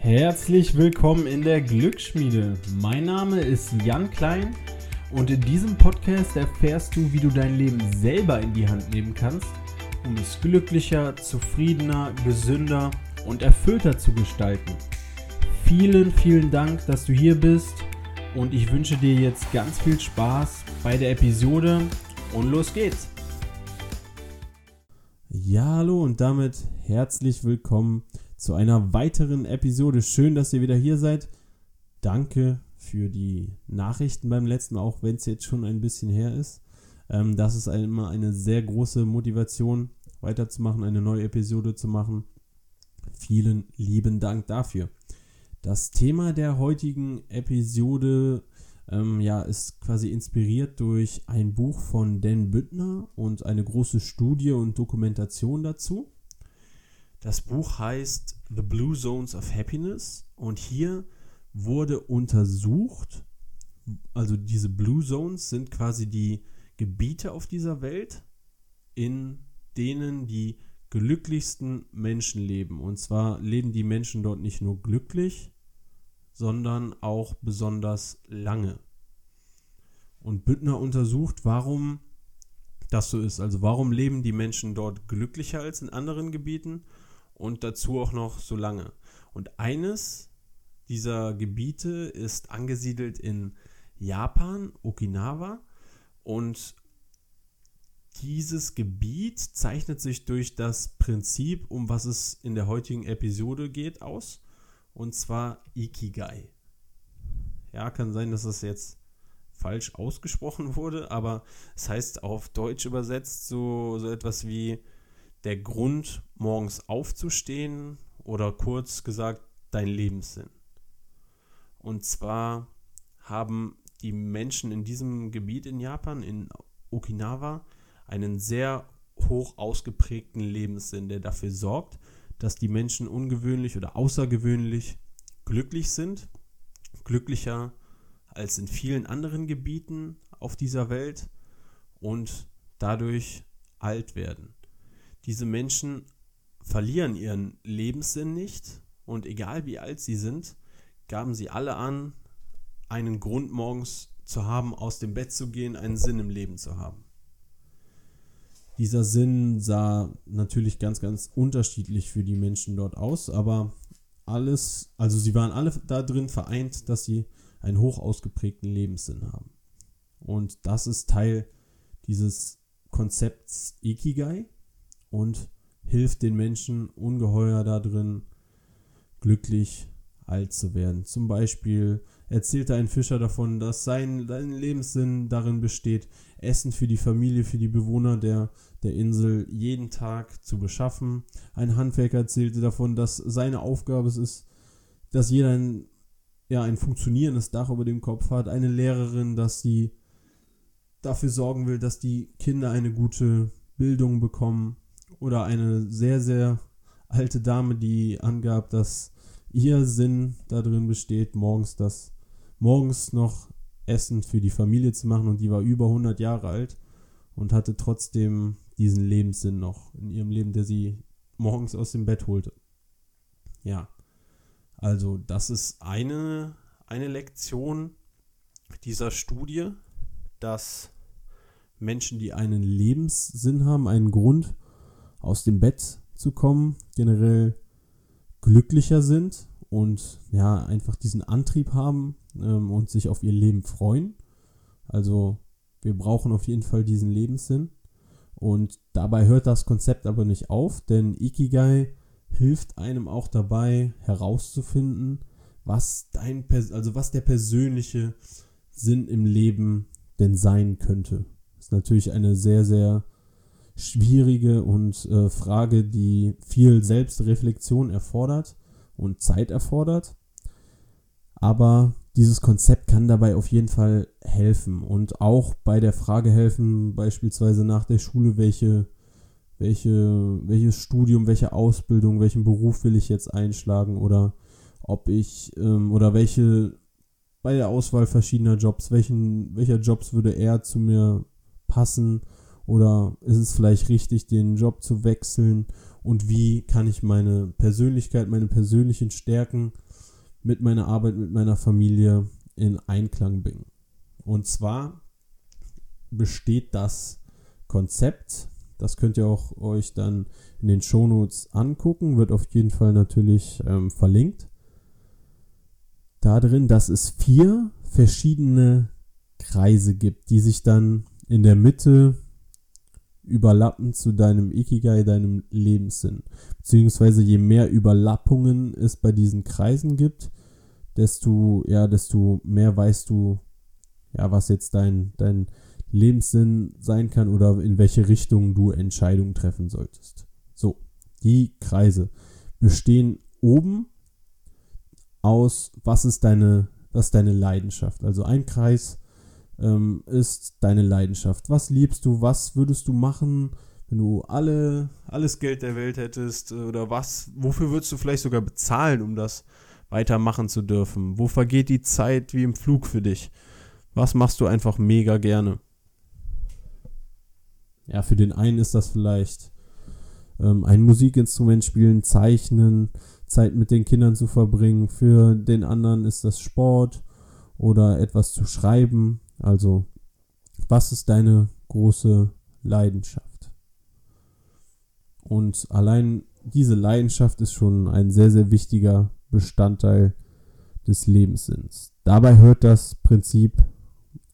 Herzlich willkommen in der Glücksschmiede. Mein Name ist Jan Klein und in diesem Podcast erfährst du, wie du dein Leben selber in die Hand nehmen kannst, um es glücklicher, zufriedener, gesünder und erfüllter zu gestalten. Vielen, vielen Dank, dass du hier bist und ich wünsche dir jetzt ganz viel Spaß bei der Episode und los geht's. Ja, hallo und damit herzlich willkommen zu einer weiteren Episode. Schön, dass ihr wieder hier seid. Danke für die Nachrichten beim letzten Mal, auch wenn es jetzt schon ein bisschen her ist. Ähm, das ist immer eine sehr große Motivation, weiterzumachen, eine neue Episode zu machen. Vielen lieben Dank dafür. Das Thema der heutigen Episode ähm, ja, ist quasi inspiriert durch ein Buch von Dan Büttner und eine große Studie und Dokumentation dazu. Das Buch heißt The Blue Zones of Happiness und hier wurde untersucht, also diese Blue Zones sind quasi die Gebiete auf dieser Welt, in denen die glücklichsten Menschen leben. Und zwar leben die Menschen dort nicht nur glücklich, sondern auch besonders lange. Und Büttner untersucht, warum das so ist. Also warum leben die Menschen dort glücklicher als in anderen Gebieten und dazu auch noch so lange. Und eines dieser Gebiete ist angesiedelt in Japan, Okinawa. Und dieses Gebiet zeichnet sich durch das Prinzip, um was es in der heutigen Episode geht, aus. Und zwar Ikigai. Ja, kann sein, dass das jetzt falsch ausgesprochen wurde, aber es heißt auf Deutsch übersetzt so, so etwas wie der Grund, morgens aufzustehen oder kurz gesagt dein Lebenssinn. Und zwar haben die Menschen in diesem Gebiet in Japan, in Okinawa, einen sehr hoch ausgeprägten Lebenssinn, der dafür sorgt, dass die Menschen ungewöhnlich oder außergewöhnlich glücklich sind, glücklicher als in vielen anderen Gebieten auf dieser Welt und dadurch alt werden. Diese Menschen verlieren ihren Lebenssinn nicht und egal wie alt sie sind, gaben sie alle an, einen Grund morgens zu haben, aus dem Bett zu gehen, einen Sinn im Leben zu haben. Dieser Sinn sah natürlich ganz, ganz unterschiedlich für die Menschen dort aus, aber alles, also sie waren alle da drin vereint, dass sie einen hoch ausgeprägten Lebenssinn haben. Und das ist Teil dieses Konzepts Ikigai, und hilft den Menschen ungeheuer darin, glücklich alt zu werden. Zum Beispiel erzählte ein Fischer davon, dass sein, sein Lebenssinn darin besteht, Essen für die Familie, für die Bewohner der, der Insel jeden Tag zu beschaffen. Ein Handwerker erzählte davon, dass seine Aufgabe es ist, dass jeder ein, ja, ein funktionierendes Dach über dem Kopf hat. Eine Lehrerin, dass sie dafür sorgen will, dass die Kinder eine gute Bildung bekommen oder eine sehr, sehr alte Dame, die angab, dass ihr Sinn darin besteht, morgens das, morgens noch Essen für die Familie zu machen und die war über 100 Jahre alt und hatte trotzdem diesen Lebenssinn noch in ihrem Leben, der sie morgens aus dem Bett holte. Ja, also das ist eine, eine Lektion dieser Studie, dass Menschen, die einen Lebenssinn haben, einen Grund, aus dem Bett zu kommen, generell glücklicher sind und ja, einfach diesen Antrieb haben ähm, und sich auf ihr Leben freuen. Also wir brauchen auf jeden Fall diesen Lebenssinn. Und dabei hört das Konzept aber nicht auf, denn Ikigai hilft einem auch dabei herauszufinden, was dein also was der persönliche Sinn im Leben denn sein könnte. Ist natürlich eine sehr sehr schwierige und äh, Frage, die viel Selbstreflexion erfordert und Zeit erfordert. Aber dieses Konzept kann dabei auf jeden Fall helfen und auch bei der Frage helfen, beispielsweise nach der Schule, welche, welche, welches Studium, welche Ausbildung, welchen Beruf will ich jetzt einschlagen oder ob ich ähm, oder welche bei der Auswahl verschiedener Jobs, welchen, welcher Jobs würde eher zu mir passen oder ist es vielleicht richtig, den Job zu wechseln? Und wie kann ich meine Persönlichkeit, meine persönlichen Stärken mit meiner Arbeit, mit meiner Familie in Einklang bringen. Und zwar besteht das Konzept, das könnt ihr auch euch dann in den Shownotes angucken, wird auf jeden Fall natürlich ähm, verlinkt. Da drin, dass es vier verschiedene Kreise gibt, die sich dann in der Mitte überlappen zu deinem Ikigai, deinem Lebenssinn. Beziehungsweise je mehr Überlappungen es bei diesen Kreisen gibt, desto, ja, desto mehr weißt du, ja, was jetzt dein, dein Lebenssinn sein kann oder in welche Richtung du Entscheidungen treffen solltest. So, die Kreise bestehen oben aus, was ist deine, was ist deine Leidenschaft. Also ein Kreis ähm, ist deine Leidenschaft. Was liebst du? Was würdest du machen, wenn du alle, alles Geld der Welt hättest? Oder was, wofür würdest du vielleicht sogar bezahlen, um das weitermachen zu dürfen? Wo vergeht die Zeit wie im Flug für dich? Was machst du einfach mega gerne? Ja, für den einen ist das vielleicht ähm, ein Musikinstrument spielen, zeichnen, Zeit mit den Kindern zu verbringen. Für den anderen ist das Sport oder etwas zu schreiben. Also, was ist deine große Leidenschaft? Und allein diese Leidenschaft ist schon ein sehr, sehr wichtiger Bestandteil des Lebenssinns. Dabei hört das Prinzip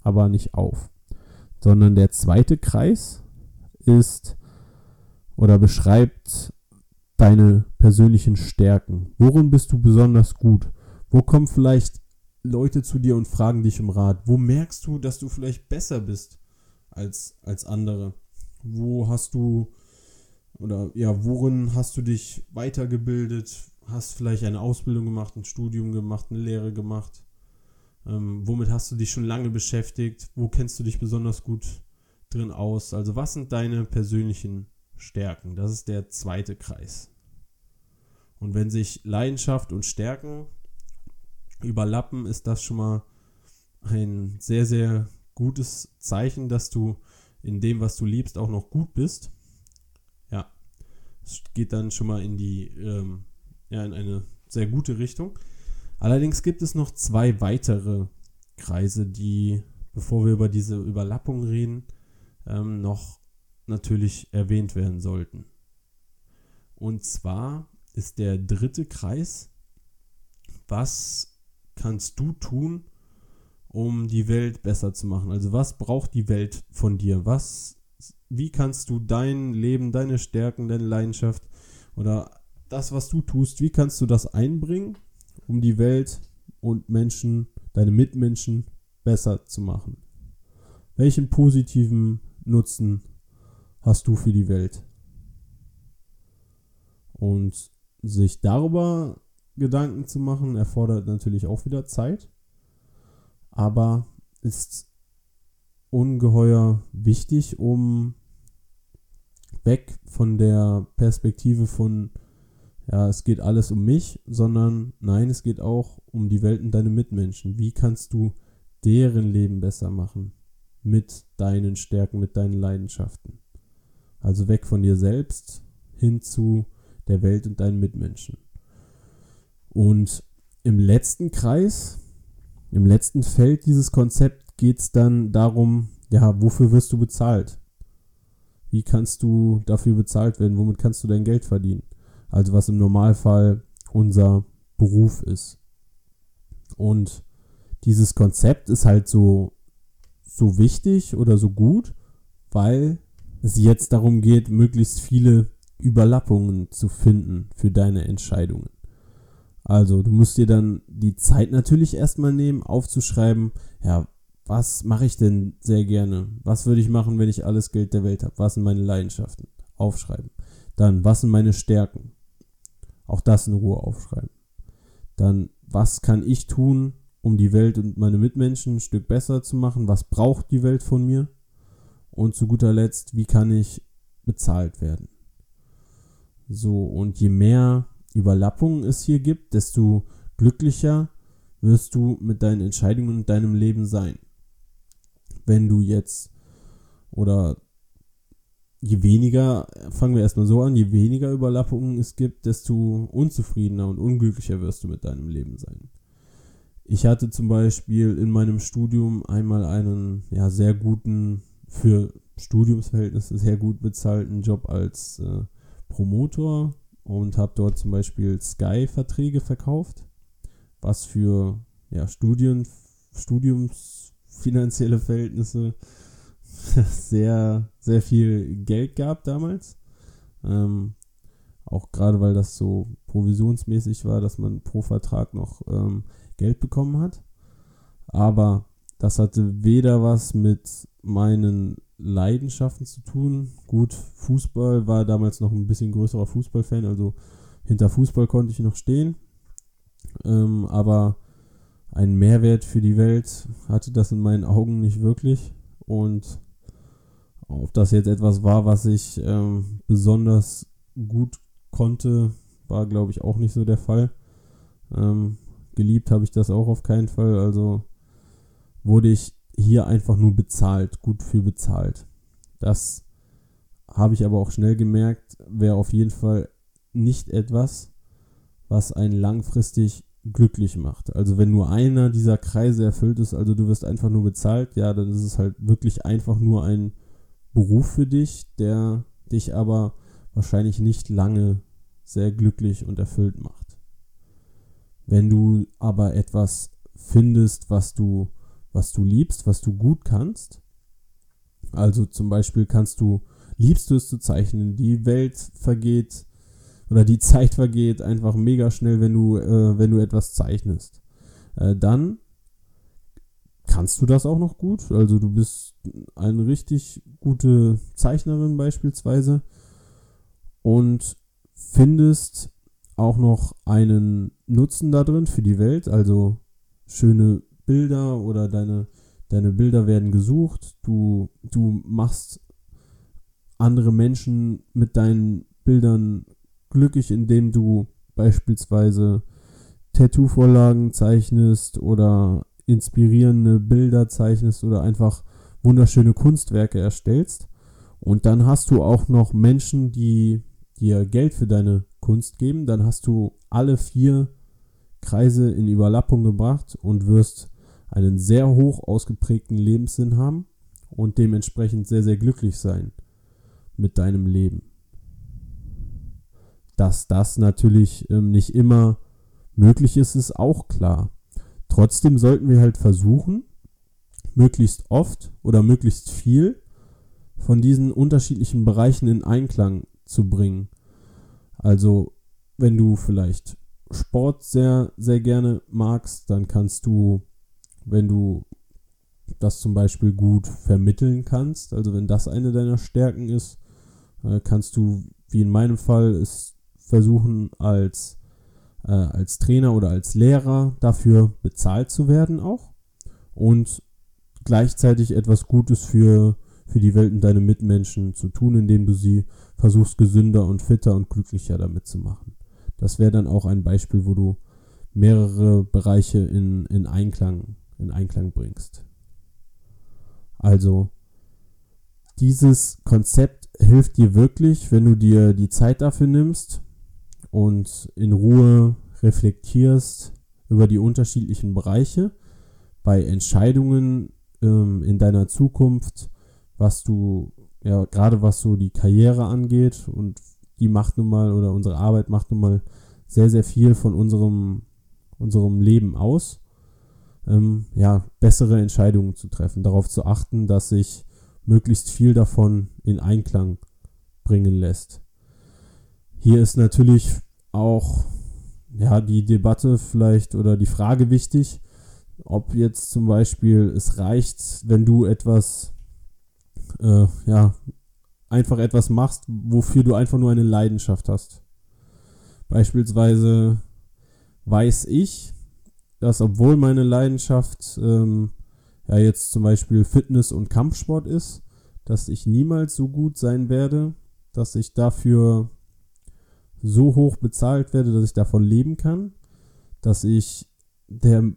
aber nicht auf, sondern der zweite Kreis ist oder beschreibt deine persönlichen Stärken. Worin bist du besonders gut? Wo kommen vielleicht Leute zu dir und fragen dich um Rat? Wo merkst du, dass du vielleicht besser bist als, als andere? Wo hast du oder ja, worin hast du dich weitergebildet? Hast vielleicht eine Ausbildung gemacht, ein Studium gemacht, eine Lehre gemacht? Ähm, womit hast du dich schon lange beschäftigt? Wo kennst du dich besonders gut drin aus? Also was sind deine persönlichen Stärken? Das ist der zweite Kreis. Und wenn sich Leidenschaft und Stärken überlappen, ist das schon mal ein sehr, sehr gutes Zeichen, dass du in dem, was du liebst, auch noch gut bist. Ja, es geht dann schon mal in die, ähm, ja, in eine sehr gute Richtung. Allerdings gibt es noch zwei weitere Kreise, die, bevor wir über diese Überlappung reden, ähm, noch natürlich erwähnt werden sollten. Und zwar ist der dritte Kreis, was kannst du tun, um die Welt besser zu machen? Also was braucht die Welt von dir? Was, wie kannst du dein Leben, deine Stärken, deine Leidenschaft oder das, was du tust, wie kannst du das einbringen, um die Welt und Menschen, deine Mitmenschen besser zu machen? Welchen positiven Nutzen hast du für die Welt? Und sich darüber Gedanken zu machen, erfordert natürlich auch wieder Zeit, aber ist ungeheuer wichtig, um weg von der Perspektive von, ja, es geht alles um mich, sondern nein, es geht auch um die Welt und deine Mitmenschen. Wie kannst du deren Leben besser machen? Mit deinen Stärken, mit deinen Leidenschaften. Also weg von dir selbst hin zu der Welt und deinen Mitmenschen. Und im letzten Kreis, im letzten Feld dieses Konzept geht es dann darum, ja, wofür wirst du bezahlt? Wie kannst du dafür bezahlt werden? Womit kannst du dein Geld verdienen? Also was im Normalfall unser Beruf ist. Und dieses Konzept ist halt so, so wichtig oder so gut, weil es jetzt darum geht, möglichst viele Überlappungen zu finden für deine Entscheidungen. Also, du musst dir dann die Zeit natürlich erstmal nehmen, aufzuschreiben, ja, was mache ich denn sehr gerne? Was würde ich machen, wenn ich alles Geld der Welt habe? Was sind meine Leidenschaften? Aufschreiben. Dann, was sind meine Stärken? Auch das in Ruhe aufschreiben. Dann, was kann ich tun, um die Welt und meine Mitmenschen ein Stück besser zu machen? Was braucht die Welt von mir? Und zu guter Letzt, wie kann ich bezahlt werden? So, und je mehr Überlappungen es hier gibt, desto glücklicher wirst du mit deinen Entscheidungen und deinem Leben sein. Wenn du jetzt oder je weniger, fangen wir erstmal so an, je weniger Überlappungen es gibt, desto unzufriedener und unglücklicher wirst du mit deinem Leben sein. Ich hatte zum Beispiel in meinem Studium einmal einen ja, sehr guten, für Studiumsverhältnisse sehr gut bezahlten Job als äh, Promotor und habe dort zum Beispiel Sky-Verträge verkauft, was für ja, Studien, Studiumsfinanzielle Verhältnisse sehr, sehr viel Geld gab damals. Ähm, auch gerade weil das so provisionsmäßig war, dass man pro Vertrag noch ähm, Geld bekommen hat. Aber das hatte weder was mit meinen Leidenschaften zu tun. Gut, Fußball war damals noch ein bisschen größerer Fußballfan, also hinter Fußball konnte ich noch stehen. Ähm, aber einen Mehrwert für die Welt hatte das in meinen Augen nicht wirklich. Und ob das jetzt etwas war, was ich ähm, besonders gut konnte, war, glaube ich, auch nicht so der Fall. Ähm, geliebt habe ich das auch auf keinen Fall. Also wurde ich hier einfach nur bezahlt, gut für bezahlt. Das habe ich aber auch schnell gemerkt, wäre auf jeden Fall nicht etwas, was einen langfristig glücklich macht. Also wenn nur einer dieser Kreise erfüllt ist, also du wirst einfach nur bezahlt, ja, dann ist es halt wirklich einfach nur ein Beruf für dich, der dich aber wahrscheinlich nicht lange sehr glücklich und erfüllt macht. Wenn du aber etwas findest, was du, was du liebst, was du gut kannst, also zum Beispiel kannst du, liebst du es zu zeichnen, die Welt vergeht oder die Zeit vergeht einfach mega schnell, wenn du, äh, wenn du etwas zeichnest. Äh, dann kannst du das auch noch gut. Also du bist eine richtig gute Zeichnerin beispielsweise und findest auch noch einen Nutzen da drin für die Welt. Also schöne Bilder oder deine, deine Bilder werden gesucht. Du, du machst andere Menschen mit deinen Bildern glücklich, indem du beispielsweise Tattoo-Vorlagen zeichnest oder inspirierende Bilder zeichnest oder einfach wunderschöne Kunstwerke erstellst. Und dann hast du auch noch Menschen, die dir Geld für deine Kunst geben. Dann hast du alle vier Kreise in Überlappung gebracht und wirst einen sehr hoch ausgeprägten Lebenssinn haben und dementsprechend sehr, sehr glücklich sein mit deinem Leben. Dass das natürlich ähm, nicht immer möglich ist, ist auch klar. Trotzdem sollten wir halt versuchen, möglichst oft oder möglichst viel von diesen unterschiedlichen Bereichen in Einklang zu bringen. Also, wenn du vielleicht Sport sehr, sehr gerne magst, dann kannst du, wenn du das zum Beispiel gut vermitteln kannst, also wenn das eine deiner Stärken ist, äh, kannst du, wie in meinem Fall, es versuchen als äh, als Trainer oder als Lehrer dafür bezahlt zu werden auch und gleichzeitig etwas Gutes für, für die Welt und deine Mitmenschen zu tun, indem du sie versuchst gesünder und fitter und glücklicher damit zu machen. Das wäre dann auch ein Beispiel, wo du mehrere Bereiche in, in, Einklang, in Einklang bringst. Also, dieses Konzept hilft dir wirklich, wenn du dir die Zeit dafür nimmst und in Ruhe reflektierst über die unterschiedlichen Bereiche bei Entscheidungen ähm, in deiner Zukunft, was du, ja, gerade was so die Karriere angeht und die macht nun mal oder unsere Arbeit macht nun mal sehr, sehr viel von unserem, unserem Leben aus. Ähm, ja, bessere Entscheidungen zu treffen, darauf zu achten, dass sich möglichst viel davon in Einklang bringen lässt. Hier ist natürlich auch ja, die Debatte vielleicht oder die Frage wichtig, ob jetzt zum Beispiel es reicht, wenn du etwas, äh, ja, einfach etwas machst, wofür du einfach nur eine Leidenschaft hast. Beispielsweise weiß ich, dass obwohl meine Leidenschaft ähm, ja jetzt zum Beispiel Fitness und Kampfsport ist, dass ich niemals so gut sein werde, dass ich dafür so hoch bezahlt werde, dass ich davon leben kann, dass ich der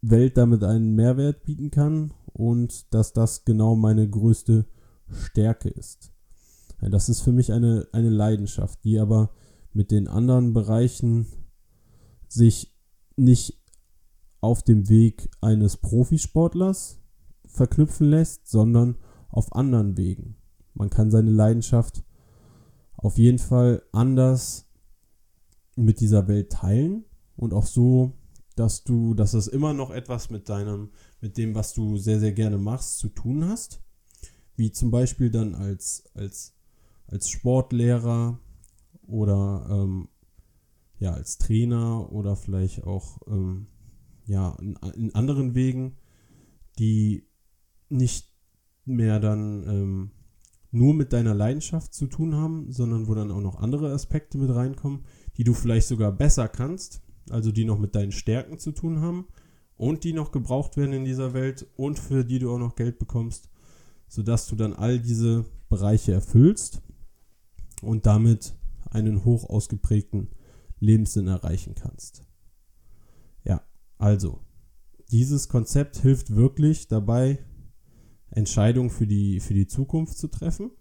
Welt damit einen Mehrwert bieten kann und dass das genau meine größte Stärke ist. Das ist für mich eine, eine Leidenschaft, die aber mit den anderen Bereichen sich nicht auf dem Weg eines Profisportlers verknüpfen lässt, sondern auf anderen Wegen. Man kann seine Leidenschaft auf jeden Fall anders mit dieser Welt teilen und auch so, dass du, dass es immer noch etwas mit deinem, mit dem, was du sehr, sehr gerne machst, zu tun hast. Wie zum Beispiel dann als, als, als Sportlehrer oder ähm, ja, als Trainer oder vielleicht auch ähm, ja, in, in, anderen Wegen, die nicht mehr dann ähm, nur mit deiner Leidenschaft zu tun haben, sondern wo dann auch noch andere Aspekte mit reinkommen, die du vielleicht sogar besser kannst, also die noch mit deinen Stärken zu tun haben und die noch gebraucht werden in dieser Welt und für die du auch noch Geld bekommst, sodass du dann all diese Bereiche erfüllst und damit einen hoch ausgeprägten Lebenssinn erreichen kannst. Also, dieses Konzept hilft wirklich dabei, Entscheidungen für die, für die Zukunft zu treffen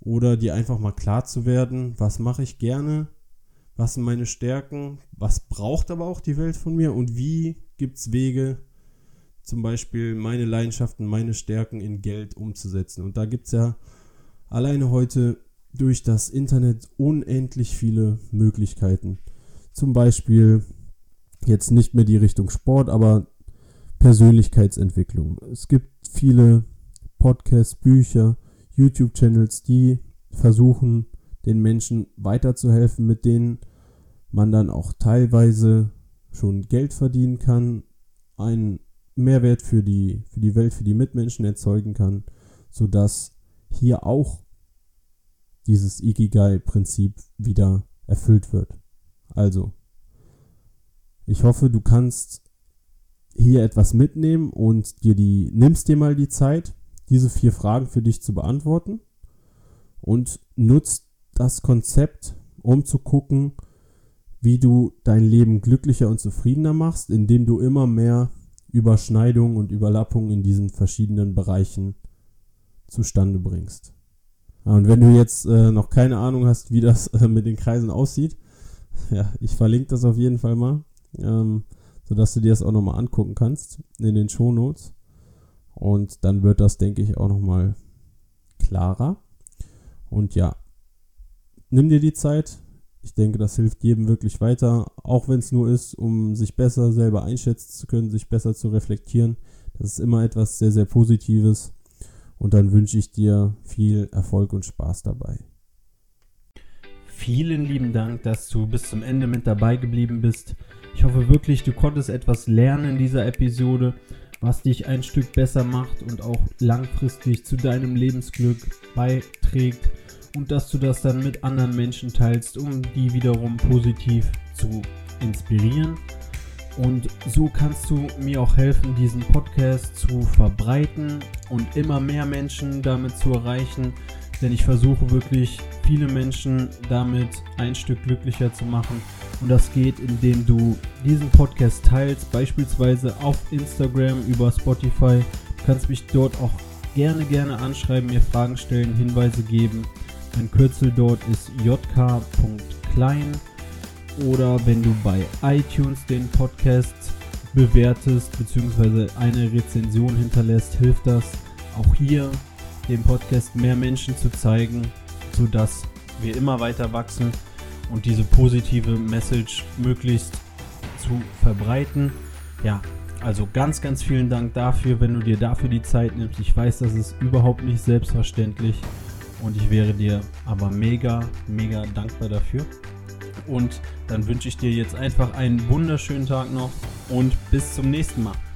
oder dir einfach mal klar zu werden, was mache ich gerne, was sind meine Stärken, was braucht aber auch die Welt von mir und wie gibt es Wege, zum Beispiel meine Leidenschaften, meine Stärken in Geld umzusetzen. Und da gibt es ja alleine heute durch das Internet unendlich viele Möglichkeiten. Zum Beispiel jetzt nicht mehr die Richtung Sport, aber Persönlichkeitsentwicklung. Es gibt viele Podcasts, Bücher, YouTube-Channels, die versuchen, den Menschen weiterzuhelfen, mit denen man dann auch teilweise schon Geld verdienen kann, einen Mehrwert für die, für die Welt, für die Mitmenschen erzeugen kann, sodass hier auch dieses Ikigai-Prinzip wieder erfüllt wird. Also, ich hoffe, du kannst hier etwas mitnehmen und dir die, nimmst dir mal die Zeit, diese vier Fragen für dich zu beantworten und nutzt das Konzept, um zu gucken, wie du dein Leben glücklicher und zufriedener machst, indem du immer mehr Überschneidungen und Überlappungen in diesen verschiedenen Bereichen zustande bringst. Und wenn du jetzt äh, noch keine Ahnung hast, wie das äh, mit den Kreisen aussieht, ja, ich verlinke das auf jeden Fall mal. Ähm, sodass du dir das auch nochmal angucken kannst in den Shownotes. Und dann wird das, denke ich, auch nochmal klarer. Und ja, nimm dir die Zeit. Ich denke, das hilft jedem wirklich weiter, auch wenn es nur ist, um sich besser selber einschätzen zu können, sich besser zu reflektieren. Das ist immer etwas sehr, sehr Positives. Und dann wünsche ich dir viel Erfolg und Spaß dabei. Vielen lieben Dank, dass du bis zum Ende mit dabei geblieben bist. Ich hoffe wirklich, du konntest etwas lernen in dieser Episode, was dich ein Stück besser macht und auch langfristig zu deinem Lebensglück beiträgt und dass du das dann mit anderen Menschen teilst, um die wiederum positiv zu inspirieren. Und so kannst du mir auch helfen, diesen Podcast zu verbreiten und immer mehr Menschen damit zu erreichen, denn ich versuche wirklich viele Menschen damit ein Stück glücklicher zu machen. Und das geht, indem du diesen Podcast teilst, beispielsweise auf Instagram, über Spotify. Du kannst mich dort auch gerne, gerne anschreiben, mir Fragen stellen, Hinweise geben. Mein Kürzel dort ist jk.klein. Oder wenn du bei iTunes den Podcast bewertest bzw. eine Rezension hinterlässt, hilft das auch hier dem Podcast mehr Menschen zu zeigen, sodass wir immer weiter wachsen und diese positive Message möglichst zu verbreiten. Ja, also ganz, ganz vielen Dank dafür, wenn du dir dafür die Zeit nimmst. Ich weiß, das ist überhaupt nicht selbstverständlich und ich wäre dir aber mega, mega dankbar dafür. Und dann wünsche ich dir jetzt einfach einen wunderschönen Tag noch und bis zum nächsten Mal.